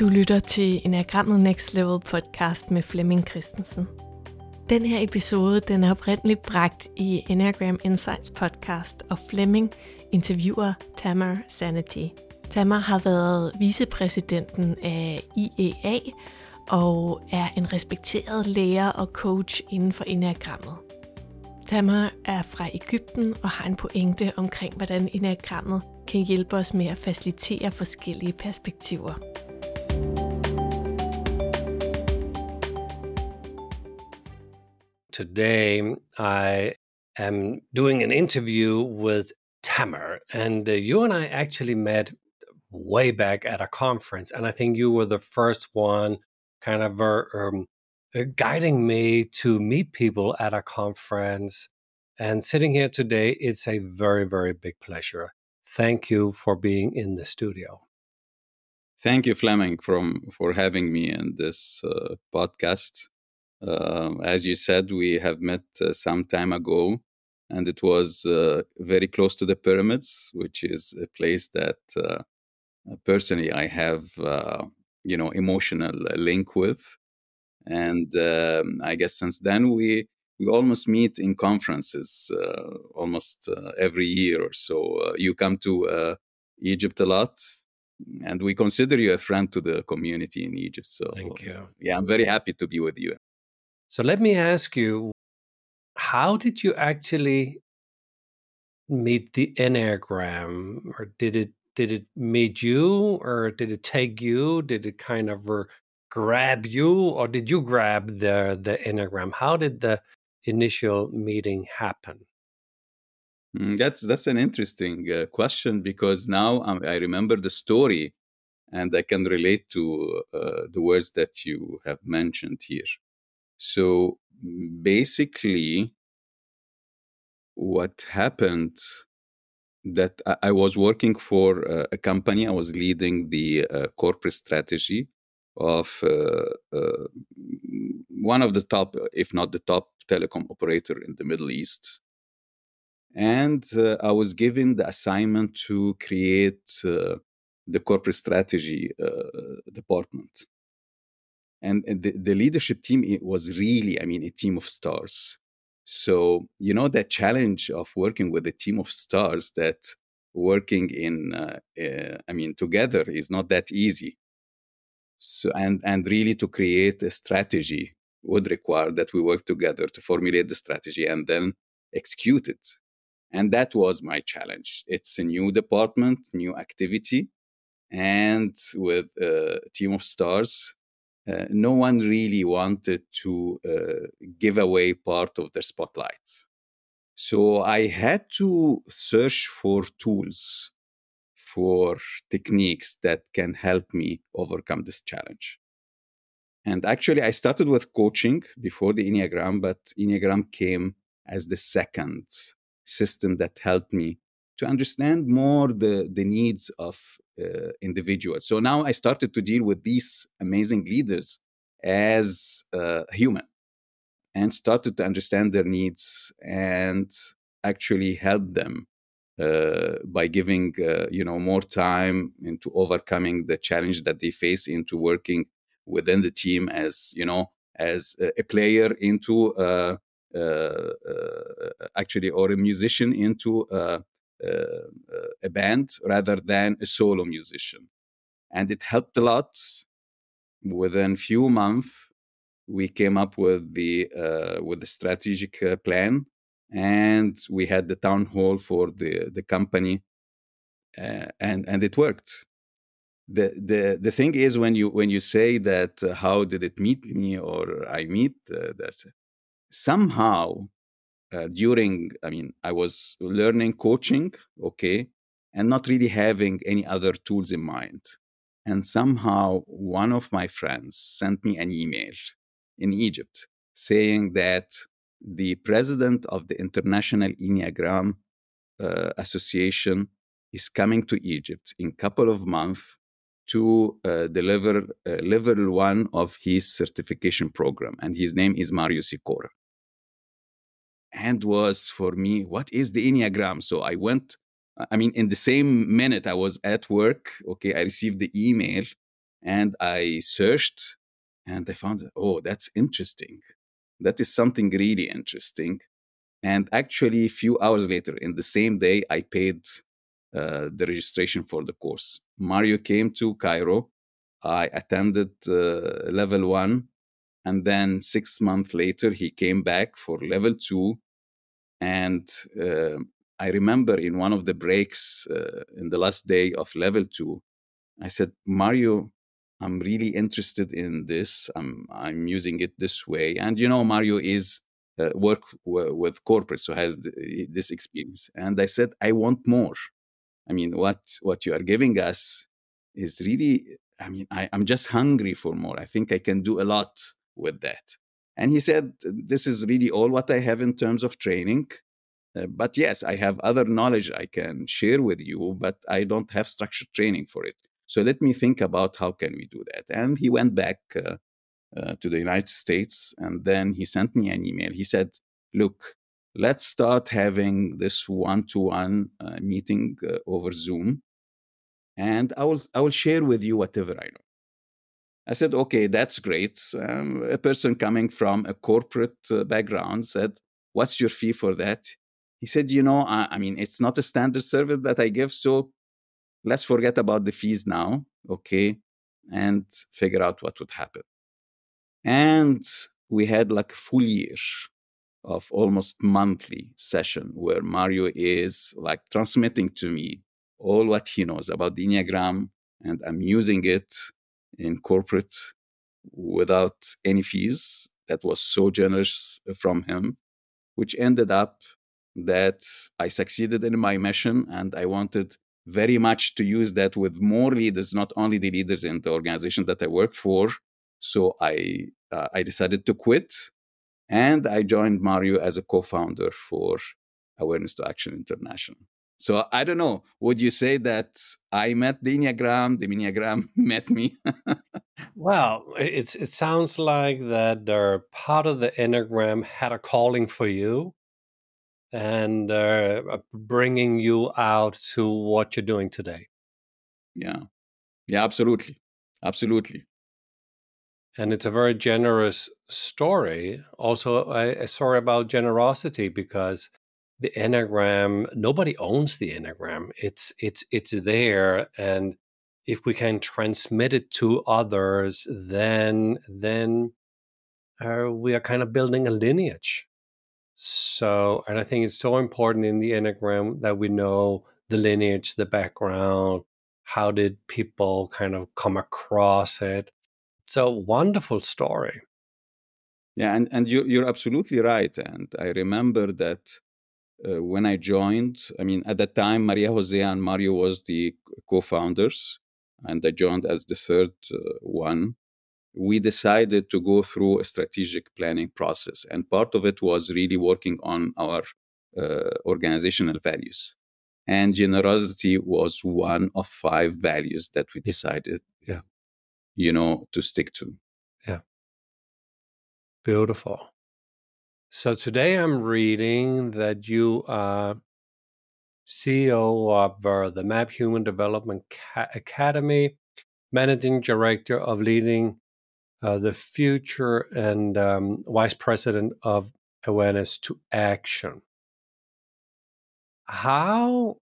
Du lytter til Enagrammet Next Level podcast med Flemming Christensen. Den her episode den er oprindeligt bragt i Enneagram Insights podcast, og Flemming interviewer Tamar Sanity. Tamar har været vicepræsidenten af IEA og er en respekteret lærer og coach inden for Enneagrammet. Tamar er fra Ægypten og har en pointe omkring, hvordan Enneagrammet kan hjælpe os med at facilitere forskellige perspektiver. Today, I am doing an interview with Tamer. and uh, you and I actually met way back at a conference, and I think you were the first one kind of uh, um, uh, guiding me to meet people at a conference. And sitting here today, it's a very, very big pleasure. Thank you for being in the studio. Thank you, Flemming, from for having me in this uh, podcast. Uh, as you said, we have met uh, some time ago, and it was uh, very close to the pyramids, which is a place that uh, personally I have, uh, you know, emotional link with. And um, I guess since then we we almost meet in conferences uh, almost every year or so. you come to Egypt a lot, and we consider you a friend to the community in Egypt. So thank you. Yeah, I'm very happy to be with you. So let me ask you, how did you actually meet the Enneagram? Or did it did it meet you or did it take you? Did it kind of grab you or did you grab the the Enneagram? How did the initial meeting happen? Mm, that's that's an interesting uh, question because now I remember the story and I can relate to uh, the words that you have mentioned here. So basically, what happened that I, was working for a company. I was leading the uh, corporate strategy of uh, uh, one of the top, if not the top, telecom operator in the Middle East. And uh, I was given the assignment to create uh, the corporate strategy uh, department and, the, the leadership team was really i mean a team of stars. So you know that challenge of working with a team of stars that working in uh, uh, i mean together is not that easy. So and and really to create a strategy would require that we work together to formulate the strategy and then execute it. And that was my challenge. It's a new department new activity and with a team of stars uh, no one really wanted to uh, give away part of the spotlight. So I had to search for tools, for techniques that can help me overcome this challenge. And actually, I started with coaching before the Enneagram, but Enneagram came as the second system that helped me to understand more the, the needs of uh, individuals. So now I started to deal with these amazing leaders as uh, human and started to understand their needs and actually help them uh, by giving uh, you know more time into overcoming the challenge that they face into working within the team as you know as a, player into uh, uh, uh, actually or a musician into uh, a band rather than a solo musician. And it helped a lot. Within few months, we came up with the uh, with the strategic uh, plan, and we had the town hall for the the company, uh, and and it worked. The, the the thing is when you when you say that uh, how did it meet me or I meet uh, that somehow uh, during i mean i was learning coaching okay and not really having any other tools in mind. And somehow one of my friends sent me an email in egypt saying that the president of the international enneagram uh, association is coming to egypt in couple of months to uh, deliver uh, level one of his certification program and his name is mario sikora and was for me, what is the Enneagram? So I went, I mean, in the same minute I was at work, okay, I received the email And I searched and I found, oh, that's interesting. That is something really interesting. And actually, a few hours later, in the same day, I paid uh, the registration for the course. Mario came to Cairo. I attended uh, level one. And then six months later, he came back for level two. And uh, I remember in one of the breaks uh, in the last day of level two, I said, Mario, I'm really interested in this. I'm I'm using it this way. And you know, Mario is uh, work w- with corporate, so has th- this experience. And I said, I want more. I mean, what what you are giving us is really. I mean, I, I'm just hungry for more. I think I can do a lot with that. And he said, This is really all what I have in terms of training. Uh, but yes, I have other knowledge I can share with you, but I don't have structured training for it. So let me think about how can we do that. And he went back uh, uh, to the United States, and then he sent me an email. He said, "Look, let's start having this one-to-one uh, meeting uh, over Zoom, and I will I will share with you whatever I know." I said, "Okay, that's great." Um, a person coming from a corporate uh, background said, "What's your fee for that?" He said, "You know, I, I mean, it's not a standard service that I give, so let's forget about the fees now, okay, and figure out what would happen. And we had like a full year of almost monthly session where Mario is like transmitting to me all what he knows about the Enneagram, and I'm using it in corporate without any fees. That was so generous from him, which ended up that I succeeded in my mission and I wanted very much to use that with more leaders, not only the leaders in the organization that I work for. So I uh, I decided to quit, and I joined Mario as a co-founder for Awareness to Action International. So I don't know. Would you say that I met the Enneagram, the Enneagram met me? well, it's it sounds like that the part of the Enneagram had a calling for you, and uh, uh, bringing you out to what you're doing today. Yeah, yeah, absolutely, absolutely. And it's a very generous story. Also, a, a story about generosity because the enneagram nobody owns the enneagram. It's it's it's there, and if we can transmit it to others, then then uh, we are kind of building a lineage so, and I think it's so important in the Enneagram that we know the lineage, the background, how did people kind of come across it. So wonderful story. Yeah, and, and you, you're absolutely right. And I remember that uh, when I joined, I mean, at that time, Maria Jose and Mario was the co-founders, and I joined as the third uh, one we decided to go through a strategic planning process. And part of it was really working on our uh, organizational values. And generosity was one of five values that we decided, yeah. you know, to stick to. Yeah. Beautiful. So today I'm reading that you are CEO of uh, the MAP Human Development Academy, managing director of leading uh, the future and um, vice president of awareness to action. How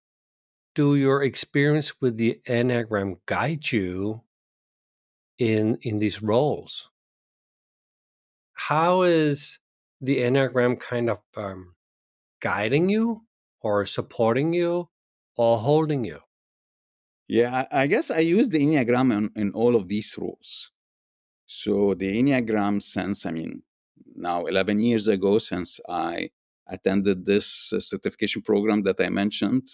do your experience with the Enneagram guide you in in these roles? How is the Enneagram kind of um, guiding you or supporting you or holding you? Yeah, I guess I use the Enneagram in, in all of these roles. So the Enneagram sense, I mean, now 11 years ago since I attended this uh, certification program that I mentioned,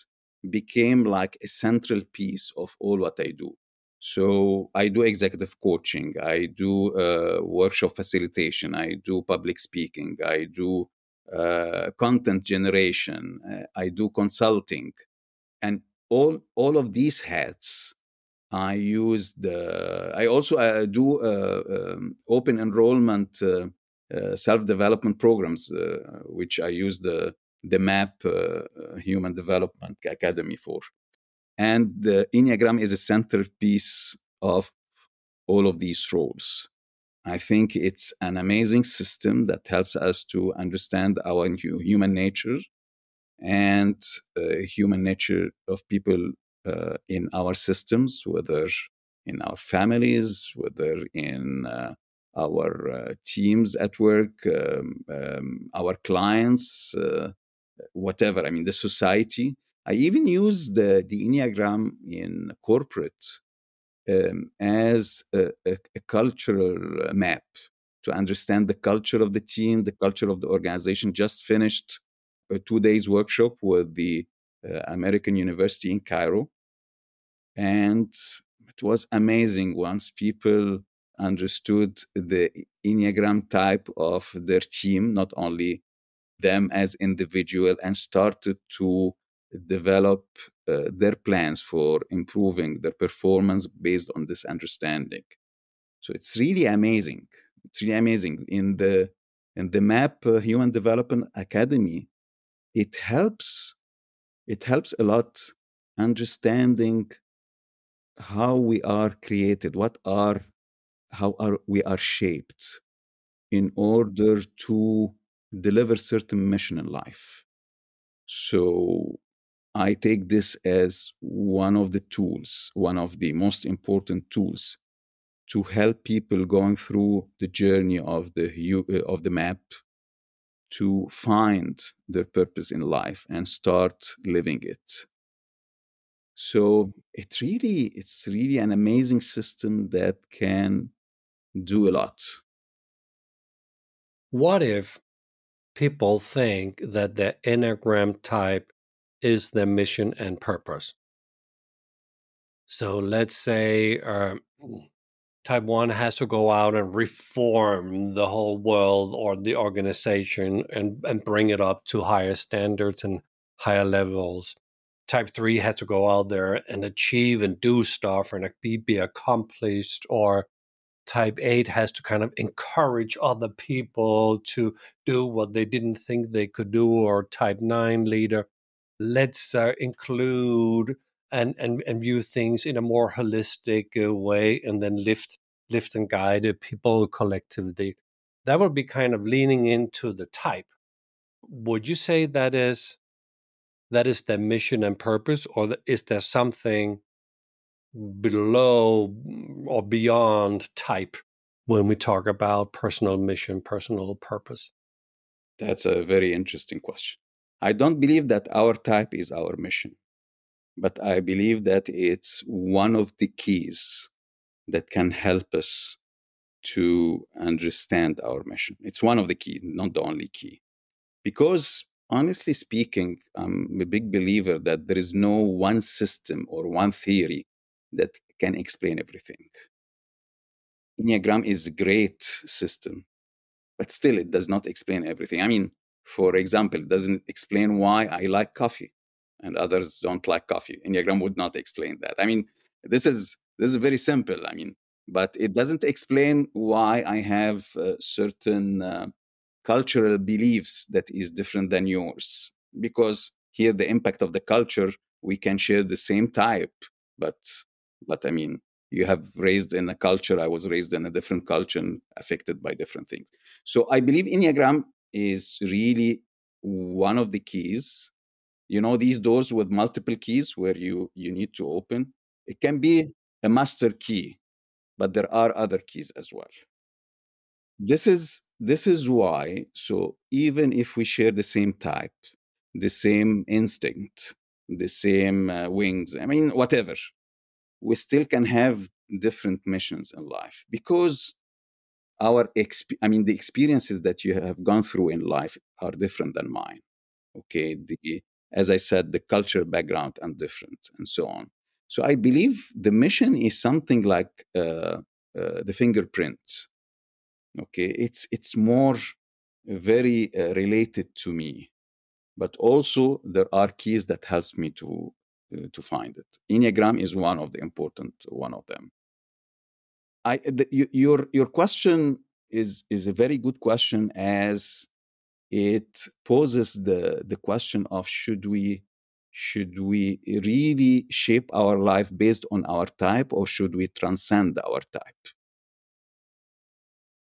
became like a central piece of all what I do. So I do executive coaching, I do uh, workshop facilitation, I do public speaking, I do uh, content generation, uh, I do consulting, and all all of these hats I use the. I also uh, do uh, um, open enrollment uh, self development programs, which I use the the MAP Human Development Academy for. And the Enneagram is a centerpiece of all of these roles. I think it's an amazing system that helps us to understand our human nature and uh, human nature of people uh, in our systems, whether in our families, whether in uh, our uh, teams at work, um, um, our clients, uh, whatever. I mean, the society. I even use the, the Enneagram in corporate um, as a, a, a, cultural map to understand the culture of the team, the culture of the organization. Just finished a two days workshop with the uh, American University in Cairo. And it was amazing once people understood the Enneagram type of their team, not only them as individual, and started to develop uh, their plans for improving their performance based on this understanding. So it's really amazing. It's really amazing. In the in the MAP uh, Human Development Academy, it helps. It helps a lot understanding how we are created, what are how are we are shaped in order to deliver certain mission in life. So I take this as one of the tools, one of the most important tools to help people going through the journey of the uh, of the map to find their purpose in life and start living it. So it really it's really an amazing system that can do a lot. What if people think that the Enneagram type is their mission and purpose. So let's say uh, type one has to go out and reform the whole world or the organization and, and bring it up to higher standards and higher levels. Type three has to go out there and achieve and do stuff and be, be accomplished or type 8 has to kind of encourage other people to do what they didn't think they could do or type 9 leader let's uh, include and, and and view things in a more holistic uh, way and then lift lift and guide people collectively. That would be kind of leaning into the type. Would you say that is that is their mission and purpose or is there something below mm, or beyond type when we talk about personal mission personal purpose? That's a very interesting question I don't believe that our type is our mission, but I believe that it's one of the keys that can help us to understand our mission. It's one of the key, not the only key. Because honestly speaking, I'm a big believer that there is no one system or one theory that can explain everything. Enneagram is a great system, but still it does not explain everything. I mean, for example, doesn't explain why I like coffee and others don't like coffee. Enneagram would not explain that. I mean, this is this is very simple. I mean, but it doesn't explain why I have uh, certain uh, cultural beliefs that is different than yours. Because here, the impact of the culture, we can share the same type, but but I mean, you have raised in a culture. I was raised in a different culture and affected by different things. So I believe Enneagram is really one of the keys. You know these doors with multiple keys where you you need to open it can be a master key but there are other keys as well. This is this is why so even if we share the same type the same instinct the same uh, wings i mean whatever we still can have different missions in life because our exp- i mean the experiences that you have gone through in life are different than mine okay? The as i said the culture background and different and so on. So i believe the mission is something like uh, uh, the fingerprint okay? It's it's more very uh, related to me but also there are keys that helps me to uh, to find it. Enneagram is one of the important one of them I the, your your question is is a very good question as it poses the the question of should we should we really shape our life based on our type or should we transcend our type?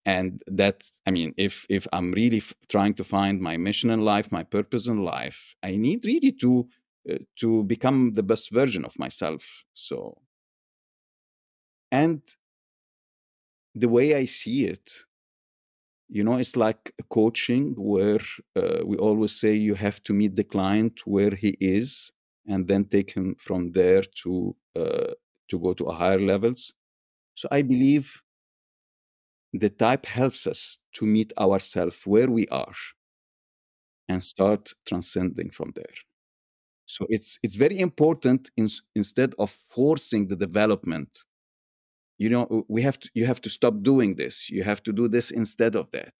And that i mean if if i'm really f- trying to find my mission in life my purpose in life i need really to uh, to become the best version of myself so. And the way i see it you know it's like coaching where uh, we always say you have to meet the client where he is and then take him from there to uh, to go to higher levels. So i believe the type helps us to meet ourselves where we are and start transcending from there. So it's it's very important in, instead of forcing the development you know we have to you have to stop doing this. You have to do this instead of that.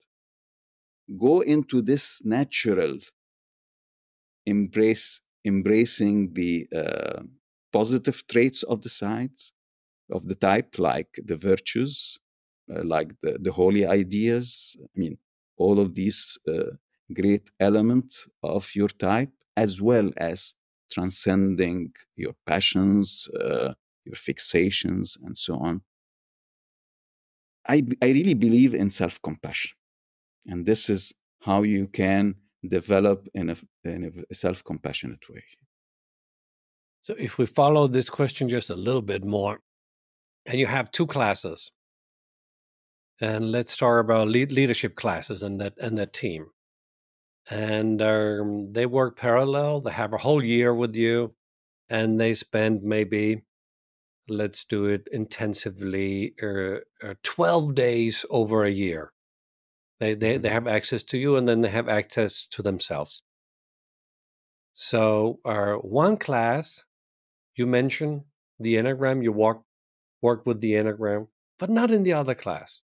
Go into this natural embrace embracing the uh, positive traits of the sides of the type like the virtues uh, like the, the holy ideas i mean all of these uh, great elements of your type as well as transcending your passions uh, your fixations and so on I, I really believe in self compassion. And this is how you can develop in a, in a self compassionate way. So, if we follow this question just a little bit more, and you have two classes, and let's start about lead leadership classes and that and that team, and um, they work parallel. They have a whole year with you, and they spend maybe let's do it intensively uh, uh, 12 days over a year they, they they mm-hmm. have access to you and then they have access to themselves so our uh, one class you mentioned the enneagram you walk work with the enneagram but not in the other class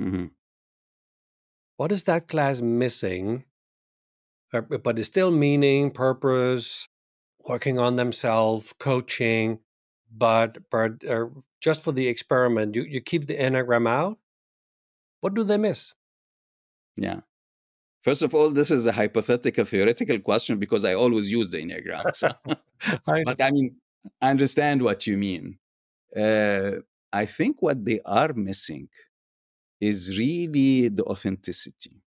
mm-hmm. what is that class missing but it's still meaning purpose working on themselves coaching but but uh, just for the experiment, you, you keep the enneagram out. What do they miss? Yeah. First of all, this is a hypothetical theoretical question because I always use the enneagram. So. I but I mean, I understand what you mean. Uh, I think what they are missing is really the authenticity.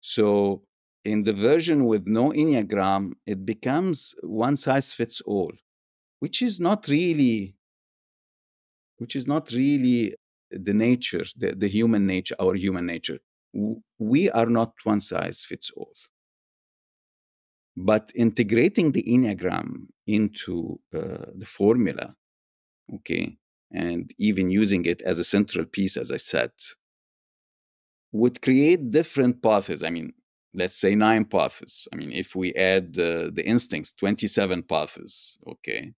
So, in the version with no enneagram, it becomes one size fits all which is not really which is not really the nature the, the human nature our human nature. We are not one size fits all. But integrating the enneagram into uh, the formula okay and even using it as a central piece as i said would create different paths. I mean let's say nine paths. I mean if we add uh, the instincts 27 paths okay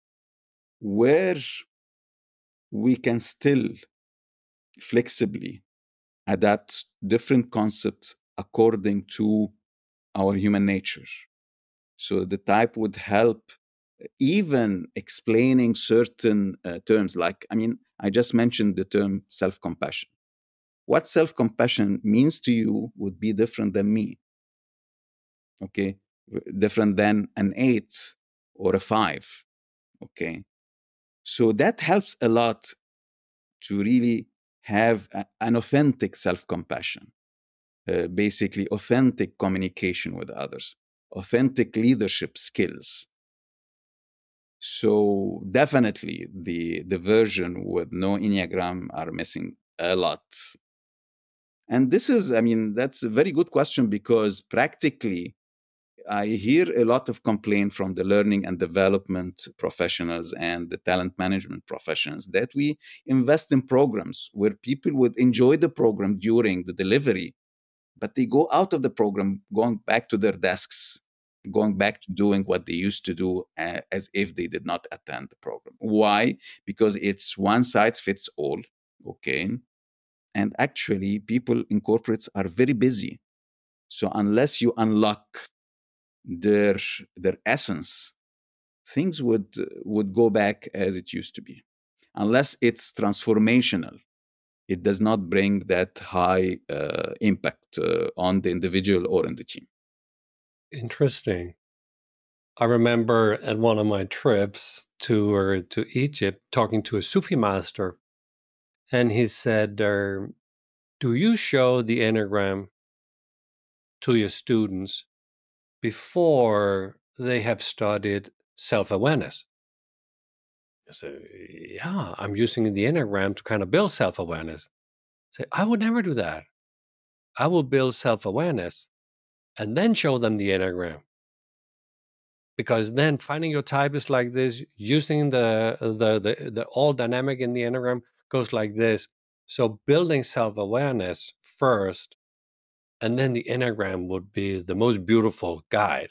where we can still flexibly adapt different concepts according to our human nature. So the type would help even explaining certain uh, terms like i mean i just mentioned the term self-compassion. What self-compassion means to you would be different than me. Okay? Different than an eight or a five. Okay so that helps a lot to really have a, an authentic self compassion, uh, basically, authentic communication with others, authentic leadership skills. So definitely the, the version with no Enneagram are missing a lot. And this is, I mean, that's a very good question because practically I hear a lot of complaint from the learning and development professionals and the talent management professionals that we invest in programs where people would enjoy the program during the delivery, but they go out of the program, going back to their desks, going back to doing what they used to do uh, as if they did not attend the program. Why? Because it's one size fits all. Okay. And actually, people in corporates are very busy. So unless you unlock their their essence, things would would go back as it used to be, unless it's transformational. It does not bring that high uh, impact uh, on the individual or in the team. Interesting. I remember at one of my trips to uh, to Egypt talking to a Sufi master, and he said, uh, "Do you show the enneagram to your students before they have studied self awareness?" Said, "Yeah, I'm using the enneagram to kind of build self awareness." Say, I would never do that. I will build self awareness and then show them the enneagram because then finding your type is like this using the the the, the all dynamic in the enneagram goes like this so building self-awareness first and then the enneagram would be the most beautiful guide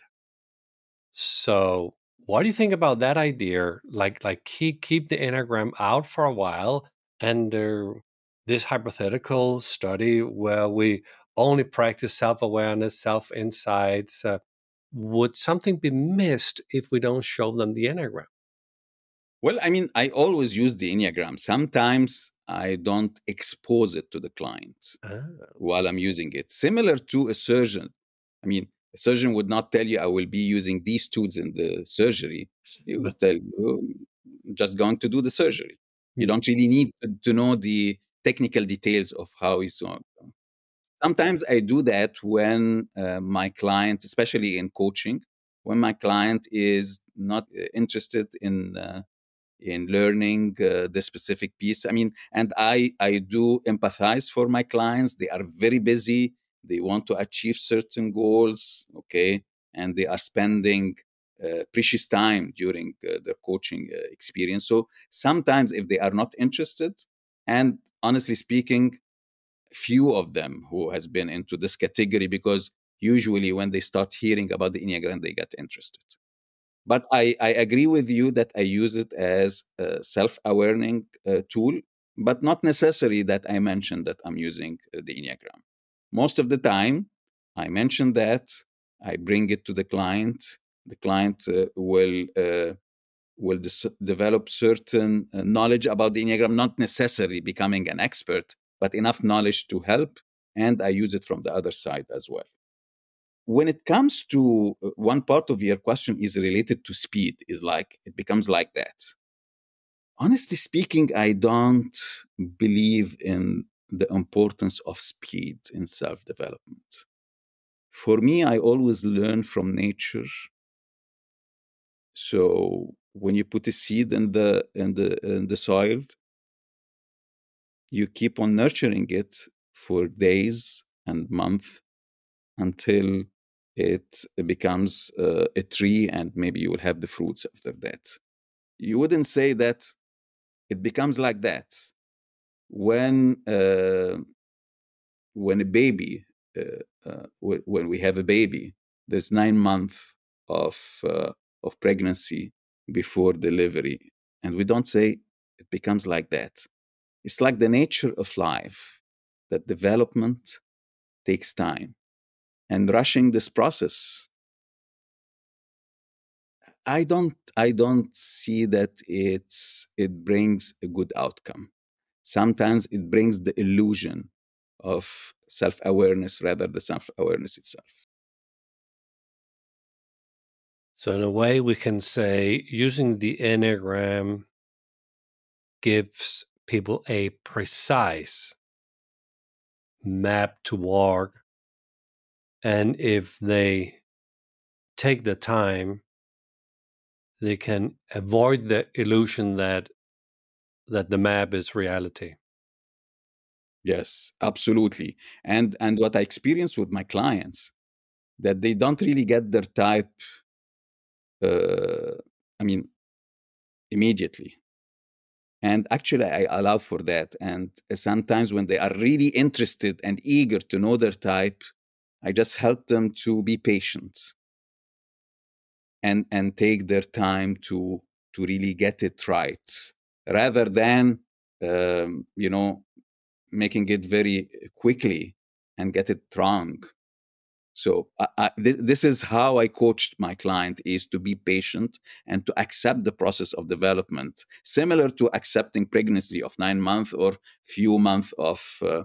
so what do you think about that idea like like keep keep the enneagram out for a while and uh, this hypothetical study where we only practice self-awareness self-insights uh, would something be missed if we don't show them the Enneagram? Well, I mean, I always use the Enneagram. Sometimes I don't expose it to the client ah. while I'm using it. Similar to a surgeon. I mean, a surgeon would not tell you, I will be using these tools in the surgery. He would tell you, just going to do the surgery. You hmm. don't really need to know the technical details of how he's going. Sometimes I do that when uh, my client, especially in coaching, when my client is not uh, interested in uh, in learning uh, the specific piece. I mean, and I I do empathize for my clients. They are very busy. They want to achieve certain goals. Okay, and they are spending uh, precious time during uh, their coaching uh, experience. So sometimes, if they are not interested, and honestly speaking, few of them who has been into this category because usually when they start hearing about the enneagram they get interested but i, I agree with you that i use it as a self-awarening uh, tool but not necessary that i mention that i'm using uh, the enneagram most of the time i mention that i bring it to the client the client uh, will uh, will dis- develop certain uh, knowledge about the enneagram not necessarily becoming an expert but enough knowledge to help. And I use it from the other side as well. When it comes to uh, one part of your question is related to speed, is like it becomes like that. Honestly speaking, I don't believe in the importance of speed in self development. For me, I always learn from nature. So when you put a seed in the in the in the soil, you keep on nurturing it for days and months until it becomes uh, a tree and maybe you will have the fruits after that. You wouldn't say that it becomes like that. When uh, when a baby uh, uh when we have a baby there's nine months of uh, of pregnancy before delivery and we don't say it becomes like that. It's like the nature of life that development takes time. And rushing this process, I don't I don't see that it's it brings a good outcome. Sometimes it brings the illusion of self-awareness rather than self-awareness itself. So in a way we can say using the Enneagram gives people a precise map to walk. And if they take the time, they can avoid the illusion that that the map is reality. Yes, absolutely. And and what I experience with my clients that they don't really get their type uh, I mean immediately and actually i allow for that and sometimes when they are really interested and eager to know their type i just help them to be patient and and take their time to to really get it right rather than um, you know making it very quickly and get it wrong. So I, I, this is how I coached my client is to be patient and to accept the process of development, similar to accepting pregnancy of nine months or few months of uh,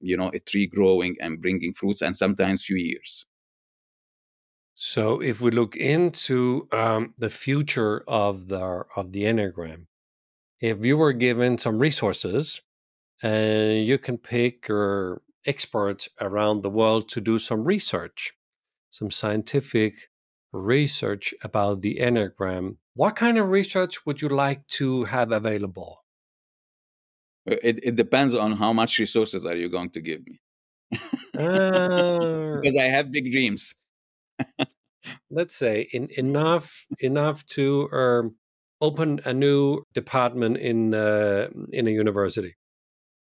you know a tree growing and bringing fruits, and sometimes few years. So, if we look into um, the future of the of the enneagram, if you were given some resources and you can pick your experts around the world to do some research, some scientific research about the enneagram, what kind of research would you like to have available? It, it depends on how much resources are you going to give me. uh, because I have big dreams. let's say in, enough enough to um, open a new department in uh, in a university.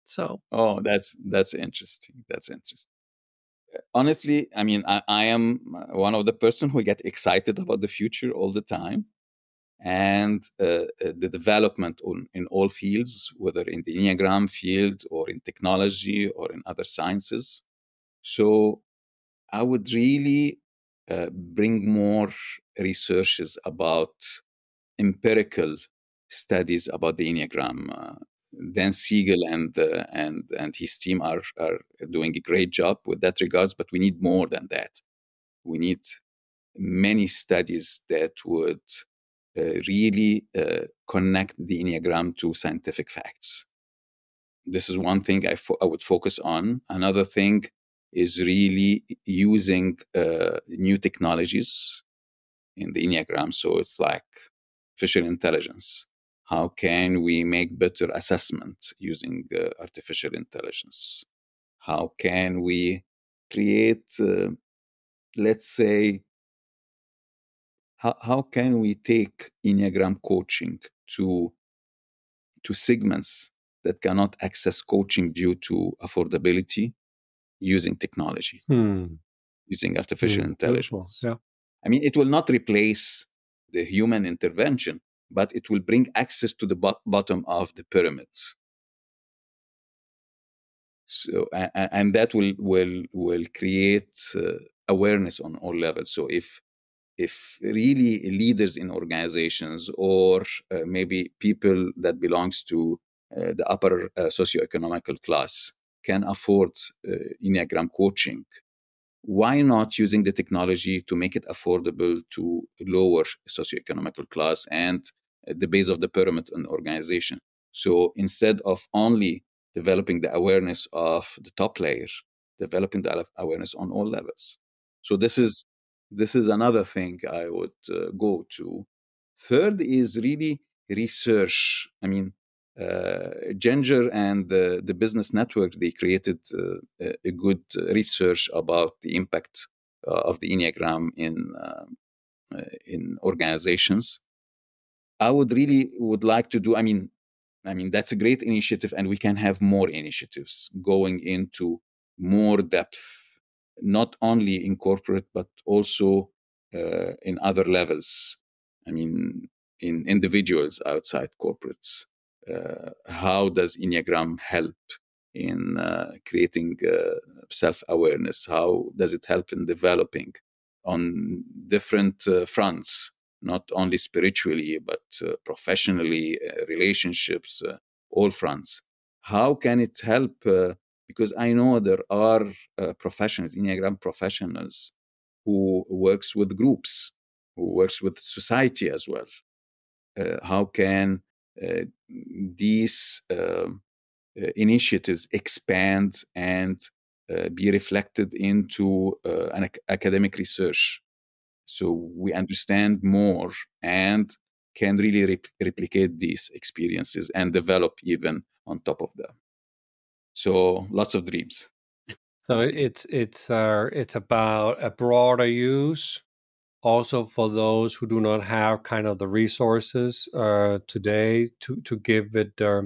So oh, that's that's interesting. That's interesting. Honestly, I mean, I, I am one of the person who get excited about the future all the time, and uh, uh the development on, in all fields, whether in the enneagram field or in technology or in other sciences. So I would really uh, bring more researches about empirical studies about the Enneagram. Uh, Dan Siegel and uh, and and his team are are doing a great job with that regards, but we need more than that. We need many studies that would really uh, connect the Enneagram to scientific facts. This is one thing I, fo- I would focus on. Another thing is really using uh, new technologies in the Enneagram. So it's like artificial intelligence. How can we make better assessment using uh, artificial intelligence? How can we create, uh, let's say, how, how can we take Enneagram coaching to, to segments that cannot access coaching due to affordability using technology, hmm. using artificial hmm. intelligence. Yeah. I mean, it will not replace the human intervention, but it will bring access to the bo- bottom of the pyramids. So, and, and that will will will create uh, awareness on all levels. So, if if really leaders in organizations or uh, maybe people that belongs to uh, the upper uh, socioeconomical class can afford uh, Enneagram coaching, why not using the technology to make it affordable to lower socioeconomical class and the base of the pyramid in organization? So instead of only developing the awareness of the top layer, developing the awareness on all levels. So this is this is another thing I would uh, go to. Third is really research. I mean, uh, Ginger and the, the business network, they created uh, a good research about the impact uh, of the Enneagram in, um, in organizations. I would really would like to do, I mean, I mean, that's a great initiative and we can have more initiatives going into more depth, not only in corporate, but also uh, in other levels. I mean, in individuals outside corporates. Uh, how does Enneagram help in uh, creating uh, self awareness? How does it help in developing on different fronts? Not only spiritually, but professionally, relationships, all fronts. How can it help? Because I know there are professionals, Enneagram professionals, who works with groups, who works with society as well. Uh, how can uh, these um, uh, initiatives expand and uh, be reflected into an ac- academic research so we understand more and can really re- replicate these experiences and develop even on top of them so lots of dreams so it's it's uh, it's about a broader use also for those who do not have kind of the resources uh, today to to give it uh,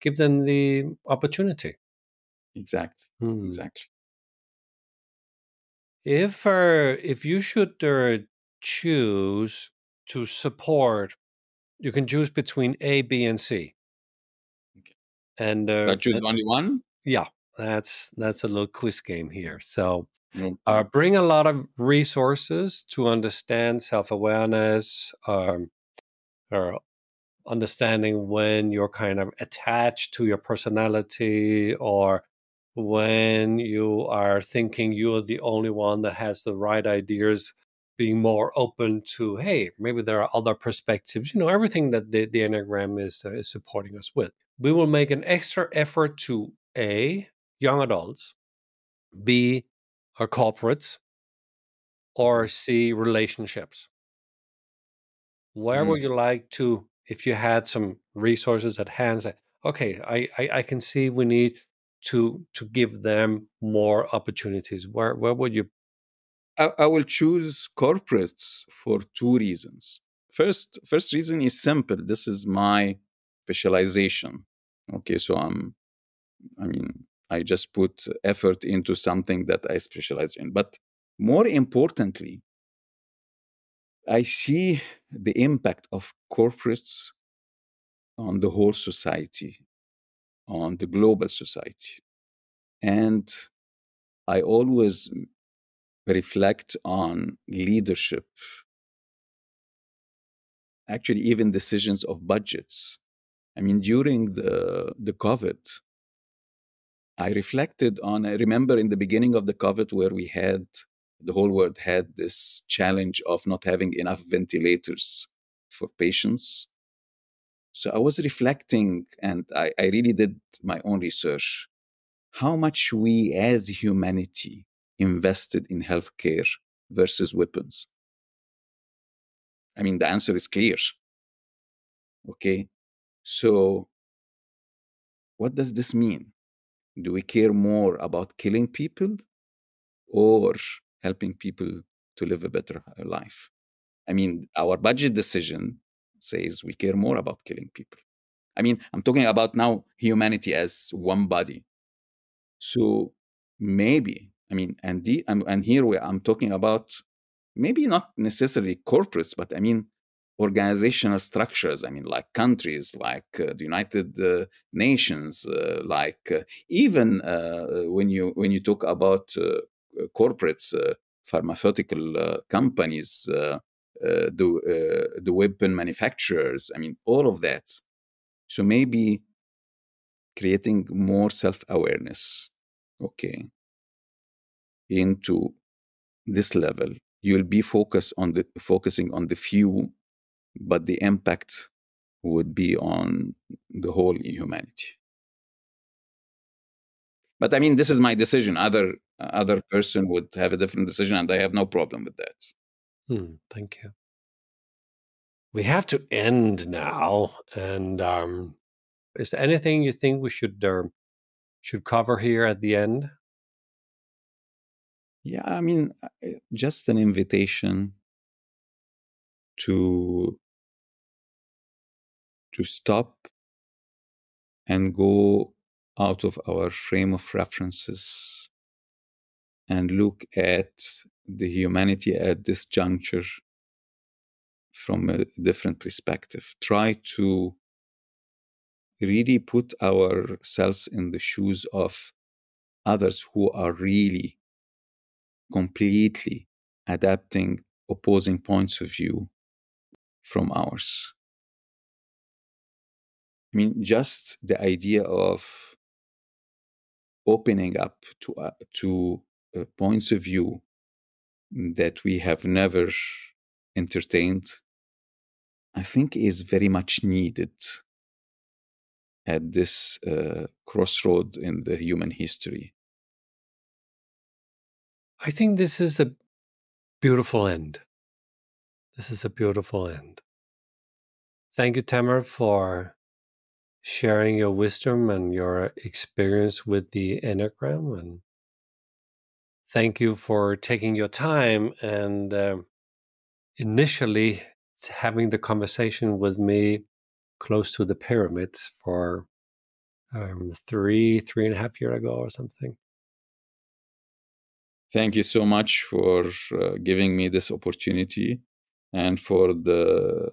give them the opportunity exactly hmm. exactly if uh, if you should uh, choose to support you can choose between a b and c. and uh, I choose only one? Yeah that's that's a little quiz game here. So uh, bring a lot of resources to understand self awareness, um, or understanding when you're kind of attached to your personality or when you are thinking you're the only one that has the right ideas being more open to hey maybe there are other perspectives you know everything that the, the enneagram is, uh, is supporting us with we will make an extra effort to a young adults b our corporates or Mm-hmm. c relationships where Mm. would you like to if you had some resources at hand say okay I, I i can see we need to to give them more opportunities where where would you I, I will choose corporates for two reasons. First, first reason is simple. This is my specialization. Okay, so I'm, I mean, I just put effort into something that I specialize in. But more importantly, I see the impact of corporates on the whole society, on the global society. And I always reflect on leadership, actually, even decisions of budgets. I mean, during the, the COVID, I reflected on, I remember in the beginning of the COVID where we had, the whole world had this challenge of not having enough ventilators for patients. So I was reflecting and I, I really did my own research how much we as humanity invested in healthcare versus weapons? I mean, the answer is clear. Okay. So, what does this mean? Do we care more about killing people or helping people to live a better life? I mean, our budget decision says we care more about killing people. I mean, I'm talking about now humanity as one body. So maybe I mean, and the, and, here we, I'm talking about maybe not necessarily corporates, but I mean organizational structures. I mean, like countries, like uh, the United uh, Nations, uh, like uh, even uh, when you when you talk about uh, corporates, pharmaceutical companies, the the weapon manufacturers. I mean, all of that. So maybe creating more self awareness. Okay into this level you'll be focused on the focusing on the few but the impact would be on the whole humanity. But i mean this is my decision. Other other person would have a different decision and i have no problem with that. Hmm, thank you. We have to end now and um, is there anything you think we should uh, should cover here at the end yeah, I mean, uh, just an invitation to to stop and go out of our frame of references and look at the humanity at this juncture from a different perspective. Try to really put ourselves in the shoes of others who are really completely adapting opposing points of view from ours. I mean, just the idea of opening up to, uh, to uh, points of view that we have never entertained, I think is very much needed at this uh, crossroad in the human history. I think this is a beautiful end. This is a beautiful end. Thank you, Tamer, for sharing your wisdom and your experience with the Enneagram. And thank you for taking your time and uh, initially having the conversation with me close to the pyramids for um, three, three and a half year ago or something. Thank you so much for uh, giving me this opportunity and for the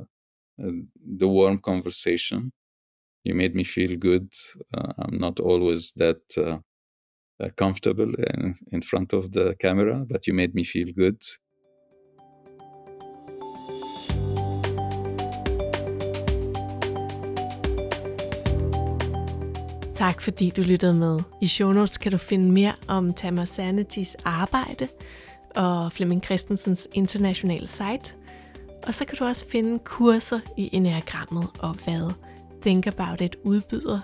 uh, the warm conversation. You made me feel good. Uh, I'm not always that uh, comfortable in, in front of the camera, but you made me feel good. Tak fordi du lyttede med. I show notes kan du finde mere om Tamar Sanitis arbejde, og Flemming Christensens internationale site. Og så kan du også finde kurser i Enagrammet og hvad Think About It udbyder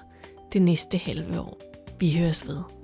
det næste halve år. Vi høres ved.